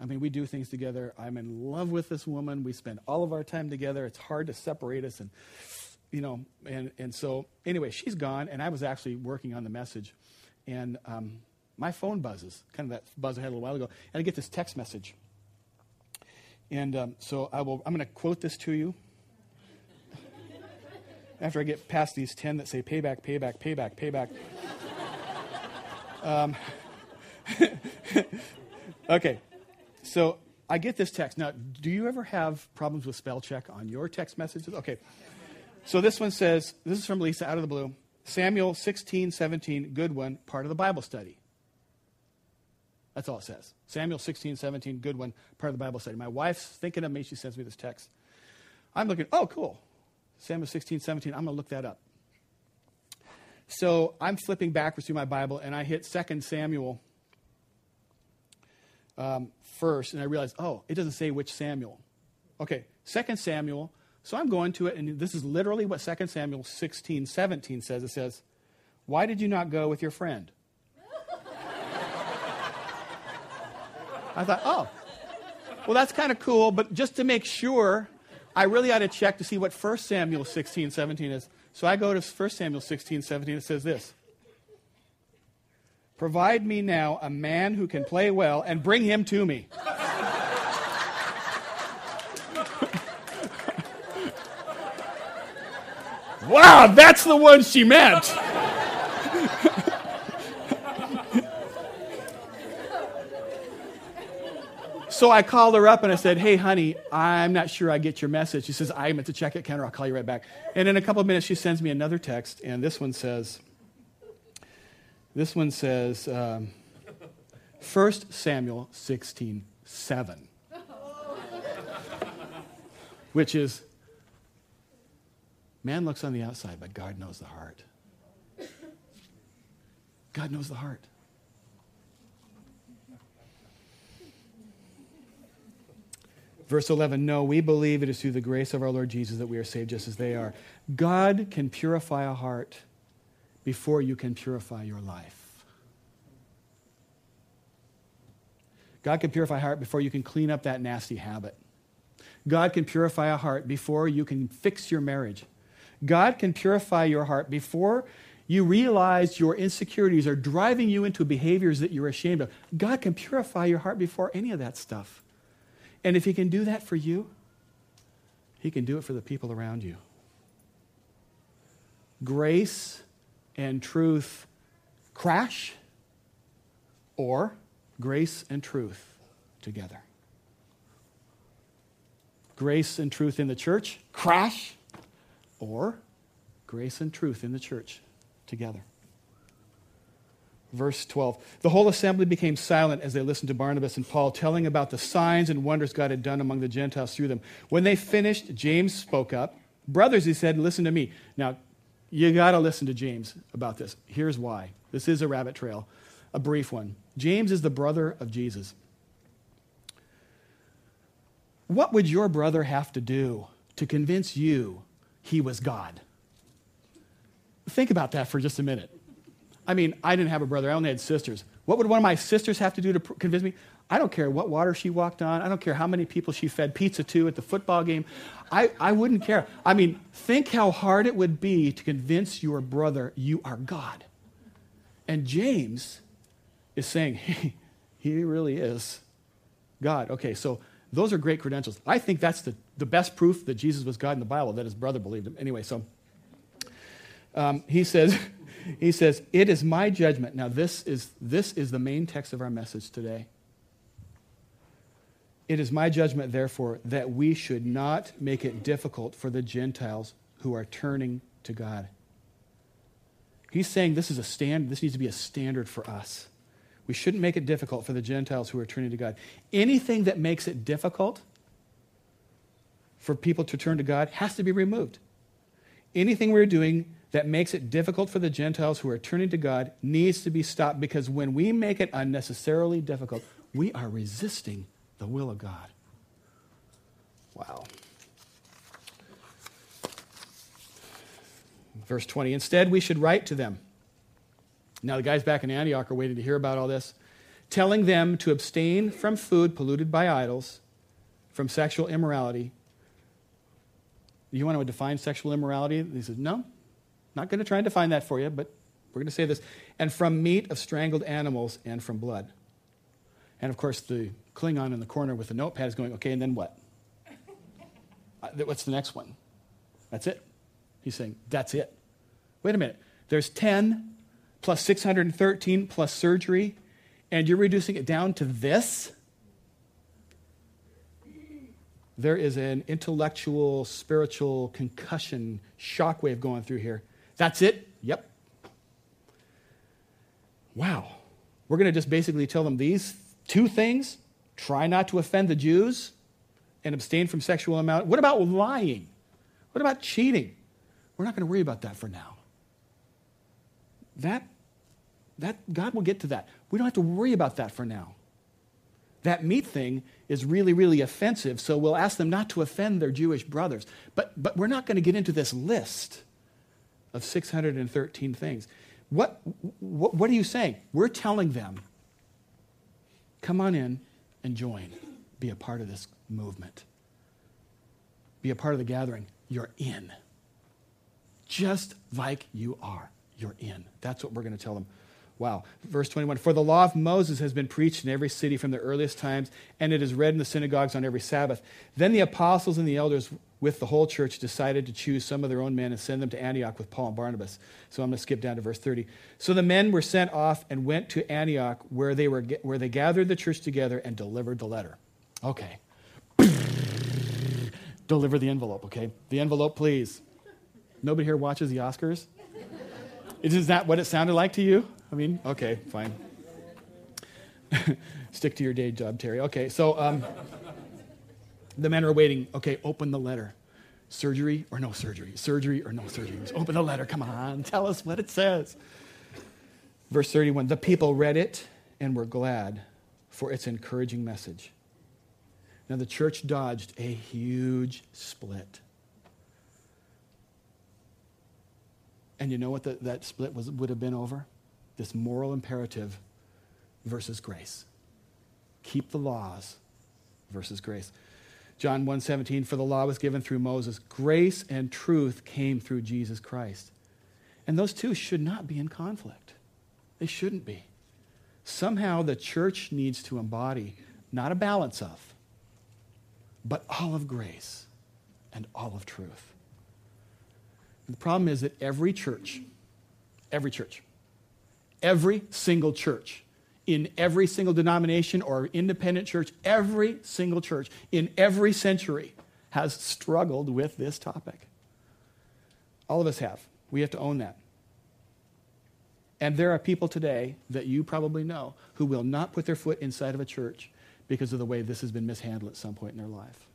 I mean, we do things together. I'm in love with this woman. We spend all of our time together. It's hard to separate us. And, you know, and, and so, anyway, she's gone, and I was actually working on the message. And um, my phone buzzes, kind of that buzz I had a little while ago. And I get this text message. And um, so I will, I'm going to quote this to you. After I get past these 10 that say payback, payback, payback, payback. Um, okay. So I get this text. Now, do you ever have problems with spell check on your text messages? Okay. So this one says, this is from Lisa out of the blue. Samuel 16, 17, good one, part of the Bible study. That's all it says. Samuel 16, 17, good one, part of the Bible study. My wife's thinking of me. She sends me this text. I'm looking, oh, cool. Samuel 16, 17. I'm going to look that up. So I'm flipping backwards through my Bible, and I hit 2 Samuel um, first, and I realize, oh, it doesn't say which Samuel. Okay, 2 Samuel. So I'm going to it, and this is literally what 2 Samuel 16, 17 says. It says, Why did you not go with your friend? I thought, oh, well, that's kind of cool, but just to make sure, I really ought to check to see what 1 Samuel 16, 17 is. So I go to 1 Samuel 16, 17. It says this Provide me now a man who can play well and bring him to me. Wow, that's the one she meant. So I called her up and I said, Hey, honey, I'm not sure I get your message. She says, I'm at the checkout counter. I'll call you right back. And in a couple of minutes, she sends me another text, and this one says, This one says, um, 1 Samuel 16, 7. Which is, man looks on the outside, but God knows the heart. God knows the heart. Verse 11 No, we believe it is through the grace of our Lord Jesus that we are saved just as they are. God can purify a heart before you can purify your life. God can purify a heart before you can clean up that nasty habit. God can purify a heart before you can fix your marriage. God can purify your heart before you realize your insecurities are driving you into behaviors that you're ashamed of. God can purify your heart before any of that stuff. And if He can do that for you, He can do it for the people around you. Grace and truth crash, or grace and truth together. Grace and truth in the church crash, or grace and truth in the church together. Verse 12. The whole assembly became silent as they listened to Barnabas and Paul telling about the signs and wonders God had done among the Gentiles through them. When they finished, James spoke up. Brothers, he said, listen to me. Now, you got to listen to James about this. Here's why. This is a rabbit trail, a brief one. James is the brother of Jesus. What would your brother have to do to convince you he was God? Think about that for just a minute. I mean, I didn't have a brother, I only had sisters. What would one of my sisters have to do to convince me? I don't care what water she walked on. I don't care how many people she fed pizza to at the football game. I, I wouldn't care. I mean, think how hard it would be to convince your brother you are God. And James is saying, he, he really is God. Okay, so those are great credentials. I think that's the, the best proof that Jesus was God in the Bible, that his brother believed him. Anyway, so um, he says, he says, It is my judgment. Now, this is, this is the main text of our message today. It is my judgment, therefore, that we should not make it difficult for the Gentiles who are turning to God. He's saying this is a stand, this needs to be a standard for us. We shouldn't make it difficult for the Gentiles who are turning to God. Anything that makes it difficult for people to turn to God has to be removed. Anything we're doing that makes it difficult for the Gentiles who are turning to God needs to be stopped because when we make it unnecessarily difficult, we are resisting the will of God. Wow. Verse 20 Instead, we should write to them. Now, the guys back in Antioch are waiting to hear about all this, telling them to abstain from food polluted by idols, from sexual immorality. You want to define sexual immorality? He says, No, not going to try and define that for you, but we're going to say this. And from meat of strangled animals and from blood. And of course, the Klingon in the corner with the notepad is going, okay, and then what? Uh, what's the next one? That's it. He's saying, that's it. Wait a minute. There's 10 plus 613 plus surgery, and you're reducing it down to this? There is an intellectual, spiritual concussion shockwave going through here. That's it? Yep. wow, we're going to just basically tell them these two things try not to offend the Jews and abstain from sexual amount. What about lying? What about cheating? We're not going to worry about that for now. That, that, God will get to that. We don't have to worry about that for now. That meat thing is really, really offensive, so we'll ask them not to offend their Jewish brothers. But, but we're not going to get into this list of 613 things. What, what, what are you saying? We're telling them, come on in and join, be a part of this movement, be a part of the gathering. You're in. Just like you are, you're in. That's what we're going to tell them. Wow. Verse 21 For the law of Moses has been preached in every city from the earliest times, and it is read in the synagogues on every Sabbath. Then the apostles and the elders with the whole church decided to choose some of their own men and send them to Antioch with Paul and Barnabas. So I'm going to skip down to verse 30. So the men were sent off and went to Antioch, where they, were, where they gathered the church together and delivered the letter. Okay. Deliver the envelope, okay? The envelope, please. Nobody here watches the Oscars? Is that what it sounded like to you? I mean, okay, fine. Stick to your day job, Terry. Okay, so um, the men are waiting. Okay, open the letter. Surgery or no surgery? Surgery or no surgery? Just open the letter. Come on, tell us what it says. Verse 31 The people read it and were glad for its encouraging message. Now, the church dodged a huge split. And you know what the, that split was, would have been over? This moral imperative versus grace. Keep the laws versus grace. John 1:17 for the law was given through Moses grace and truth came through Jesus Christ. And those two should not be in conflict. They shouldn't be. Somehow the church needs to embody not a balance of but all of grace and all of truth. The problem is that every church, every church, every single church, in every single denomination or independent church, every single church in every century has struggled with this topic. All of us have. We have to own that. And there are people today that you probably know who will not put their foot inside of a church because of the way this has been mishandled at some point in their life.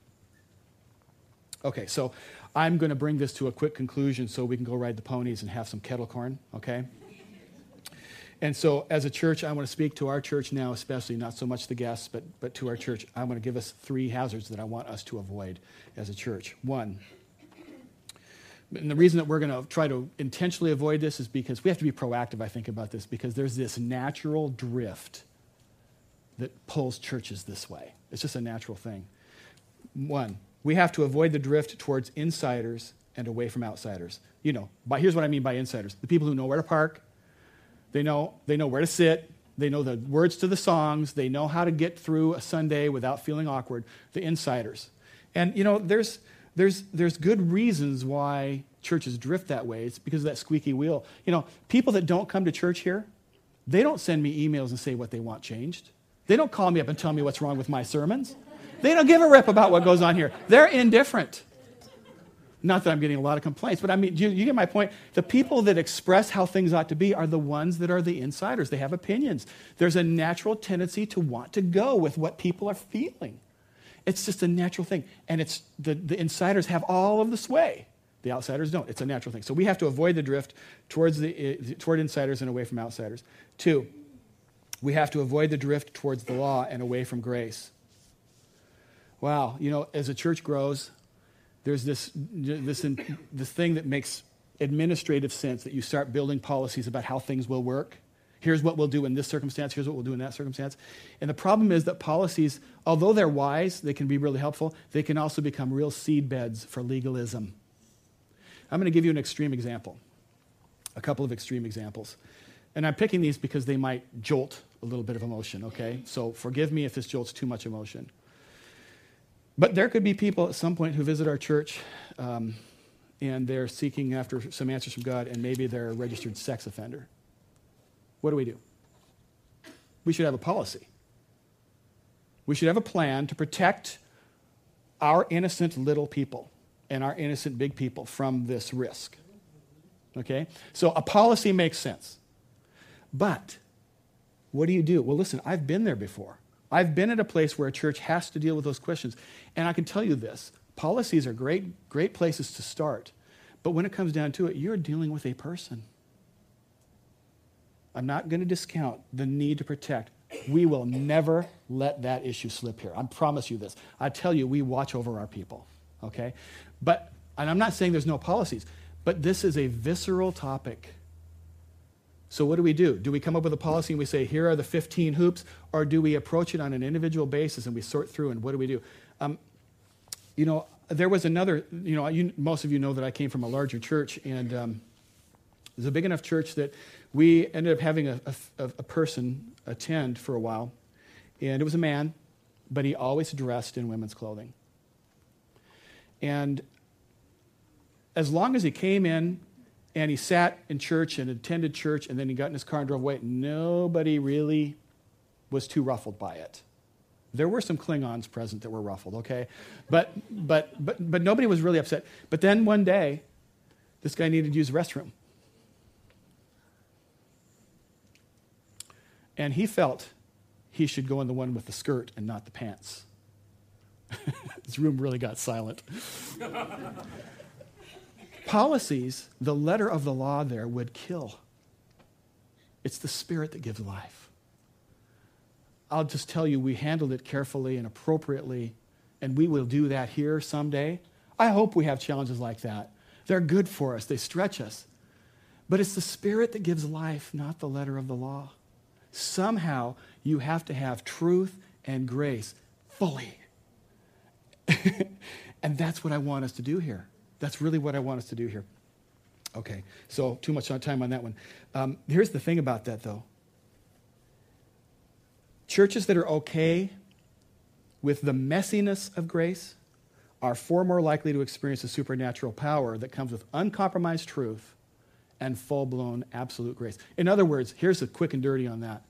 Okay, so I'm going to bring this to a quick conclusion so we can go ride the ponies and have some kettle corn, okay? And so, as a church, I want to speak to our church now, especially not so much the guests, but, but to our church. I want to give us three hazards that I want us to avoid as a church. One, and the reason that we're going to try to intentionally avoid this is because we have to be proactive, I think, about this, because there's this natural drift that pulls churches this way. It's just a natural thing. One, we have to avoid the drift towards insiders and away from outsiders. You know, by, here's what I mean by insiders the people who know where to park, they know, they know where to sit, they know the words to the songs, they know how to get through a Sunday without feeling awkward. The insiders. And, you know, there's, there's, there's good reasons why churches drift that way. It's because of that squeaky wheel. You know, people that don't come to church here, they don't send me emails and say what they want changed. They don't call me up and tell me what's wrong with my sermons. They don't give a rip about what goes on here. They're indifferent. Not that I'm getting a lot of complaints, but I mean, you, you, get my point. The people that express how things ought to be are the ones that are the insiders. They have opinions. There's a natural tendency to want to go with what people are feeling. It's just a natural thing. And it's the, the insiders have all of the sway. The outsiders don't. It's a natural thing. So we have to avoid the drift towards the, uh, toward insiders and away from outsiders. Two, we have to avoid the drift towards the law and away from grace. Wow, you know, as a church grows, there's this, this, this thing that makes administrative sense that you start building policies about how things will work. Here's what we'll do in this circumstance, here's what we'll do in that circumstance. And the problem is that policies, although they're wise, they can be really helpful, they can also become real seed beds for legalism. I'm going to give you an extreme example, a couple of extreme examples. And I'm picking these because they might jolt a little bit of emotion, okay? So forgive me if this jolts too much emotion. But there could be people at some point who visit our church um, and they're seeking after some answers from God, and maybe they're a registered sex offender. What do we do? We should have a policy. We should have a plan to protect our innocent little people and our innocent big people from this risk. Okay? So a policy makes sense. But What do you do? Well, listen, I've been there before. I've been at a place where a church has to deal with those questions. And I can tell you this policies are great, great places to start. But when it comes down to it, you're dealing with a person. I'm not going to discount the need to protect. We will never let that issue slip here. I promise you this. I tell you, we watch over our people, okay? But, and I'm not saying there's no policies, but this is a visceral topic. So, what do we do? Do we come up with a policy and we say, here are the 15 hoops, or do we approach it on an individual basis and we sort through and what do we do? Um, you know, there was another, you know, you, most of you know that I came from a larger church, and um, it was a big enough church that we ended up having a, a, a person attend for a while. And it was a man, but he always dressed in women's clothing. And as long as he came in and he sat in church and attended church and then he got in his car and drove away, nobody really was too ruffled by it. There were some Klingons present that were ruffled, okay? But, but, but, but nobody was really upset. But then one day, this guy needed to use the restroom. And he felt he should go in the one with the skirt and not the pants. this room really got silent. Policies, the letter of the law there would kill. It's the spirit that gives life. I'll just tell you, we handled it carefully and appropriately, and we will do that here someday. I hope we have challenges like that. They're good for us, they stretch us. But it's the spirit that gives life, not the letter of the law. Somehow, you have to have truth and grace fully. and that's what I want us to do here. That's really what I want us to do here. Okay, so too much time on that one. Um, here's the thing about that, though churches that are okay with the messiness of grace are far more likely to experience the supernatural power that comes with uncompromised truth and full blown absolute grace. In other words, here's the quick and dirty on that.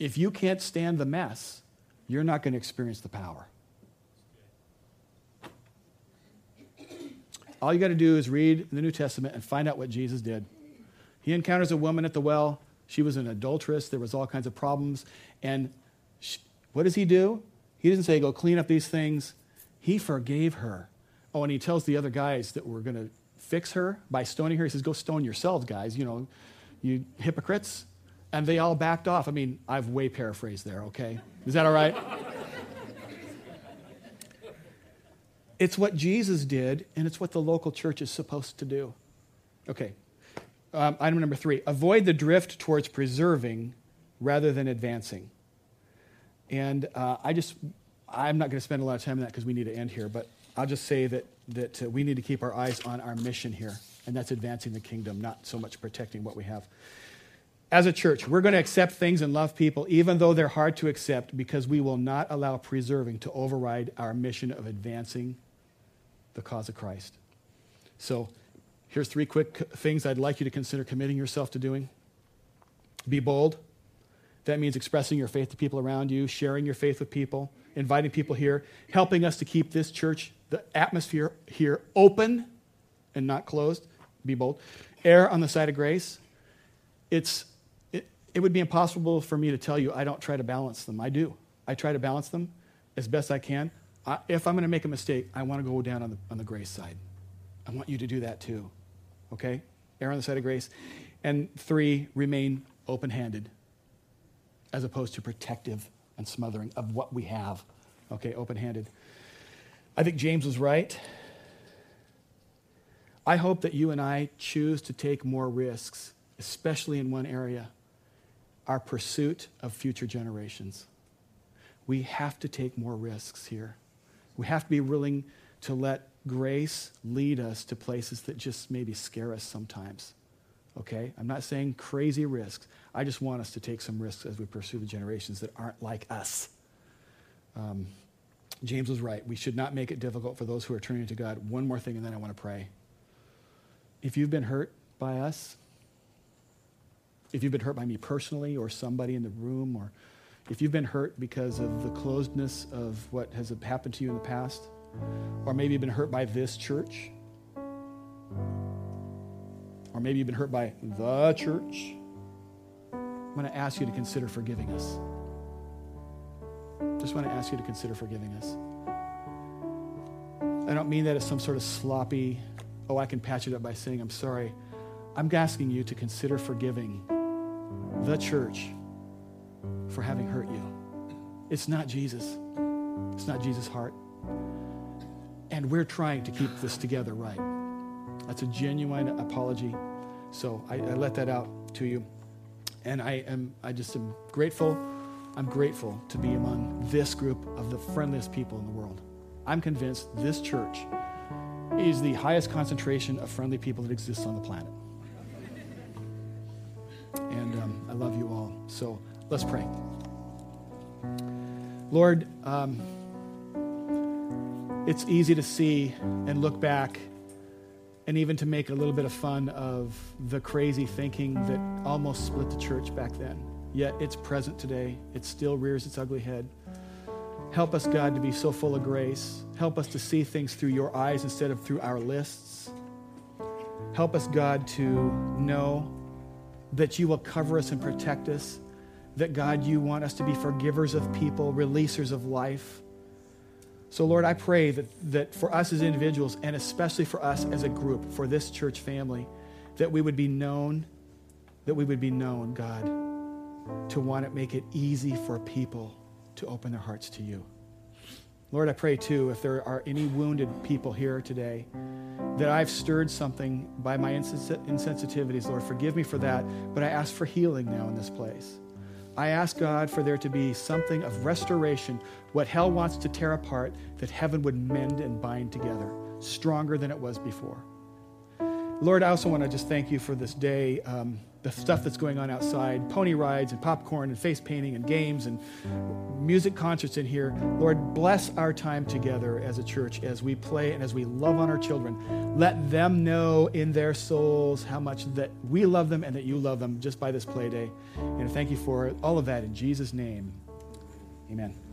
If you can't stand the mess, you're not going to experience the power. All you got to do is read the New Testament and find out what Jesus did. He encounters a woman at the well. She was an adulteress. There was all kinds of problems. And she, what does he do? He doesn't say, go clean up these things. He forgave her. Oh, and he tells the other guys that we're going to fix her by stoning her. He says, Go stone yourselves, guys, you know, you hypocrites. And they all backed off. I mean, I've way paraphrased there, okay? Is that all right? it's what Jesus did, and it's what the local church is supposed to do. Okay. Um, item number three avoid the drift towards preserving rather than advancing. And uh, I just, I'm not going to spend a lot of time on that because we need to end here, but I'll just say that that uh, we need to keep our eyes on our mission here, and that's advancing the kingdom, not so much protecting what we have. As a church, we're going to accept things and love people, even though they're hard to accept, because we will not allow preserving to override our mission of advancing the cause of Christ. So, here's three quick things I'd like you to consider committing yourself to doing. Be bold. That means expressing your faith to people around you, sharing your faith with people, inviting people here, helping us to keep this church the atmosphere here open and not closed. Be bold. Err on the side of grace. It's, it, it would be impossible for me to tell you I don't try to balance them. I do. I try to balance them as best I can. I, if I'm going to make a mistake, I want to go down on the, on the grace side. I want you to do that too. Okay? Err on the side of grace. And three, remain open handed as opposed to protective and smothering of what we have. Okay, open handed. I think James was right. I hope that you and I choose to take more risks, especially in one area our pursuit of future generations. We have to take more risks here. We have to be willing to let grace lead us to places that just maybe scare us sometimes. Okay? I'm not saying crazy risks. I just want us to take some risks as we pursue the generations that aren't like us. Um, James was right. We should not make it difficult for those who are turning to God. One more thing, and then I want to pray. If you've been hurt by us, if you've been hurt by me personally or somebody in the room, or if you've been hurt because of the closedness of what has happened to you in the past, or maybe you've been hurt by this church, or maybe you've been hurt by the church, I want to ask you to consider forgiving us. Just want to ask you to consider forgiving us. I don't mean that as some sort of sloppy, oh, I can patch it up by saying, I'm sorry. I'm asking you to consider forgiving the church for having hurt you. It's not Jesus, it's not Jesus' heart. And we're trying to keep this together right. That's a genuine apology. So I, I let that out to you. And I am I just am grateful. I'm grateful to be among this group of the friendliest people in the world. I'm convinced this church is the highest concentration of friendly people that exists on the planet. And um, I love you all. So let's pray. Lord, um, it's easy to see and look back and even to make a little bit of fun of the crazy thinking that almost split the church back then. Yet it's present today. It still rears its ugly head. Help us, God, to be so full of grace. Help us to see things through your eyes instead of through our lists. Help us, God, to know that you will cover us and protect us. That, God, you want us to be forgivers of people, releasers of life. So, Lord, I pray that, that for us as individuals, and especially for us as a group, for this church family, that we would be known, that we would be known, God, to want to make it easy for people to open their hearts to you. Lord, I pray too, if there are any wounded people here today, that I've stirred something by my insens- insensitivities, Lord, forgive me for that, but I ask for healing now in this place. I ask God for there to be something of restoration, what hell wants to tear apart, that heaven would mend and bind together, stronger than it was before. Lord, I also want to just thank you for this day, um, the stuff that's going on outside pony rides and popcorn and face painting and games and music concerts in here. Lord, bless our time together as a church as we play and as we love on our children. Let them know in their souls how much that we love them and that you love them just by this play day. And thank you for all of that in Jesus' name. Amen.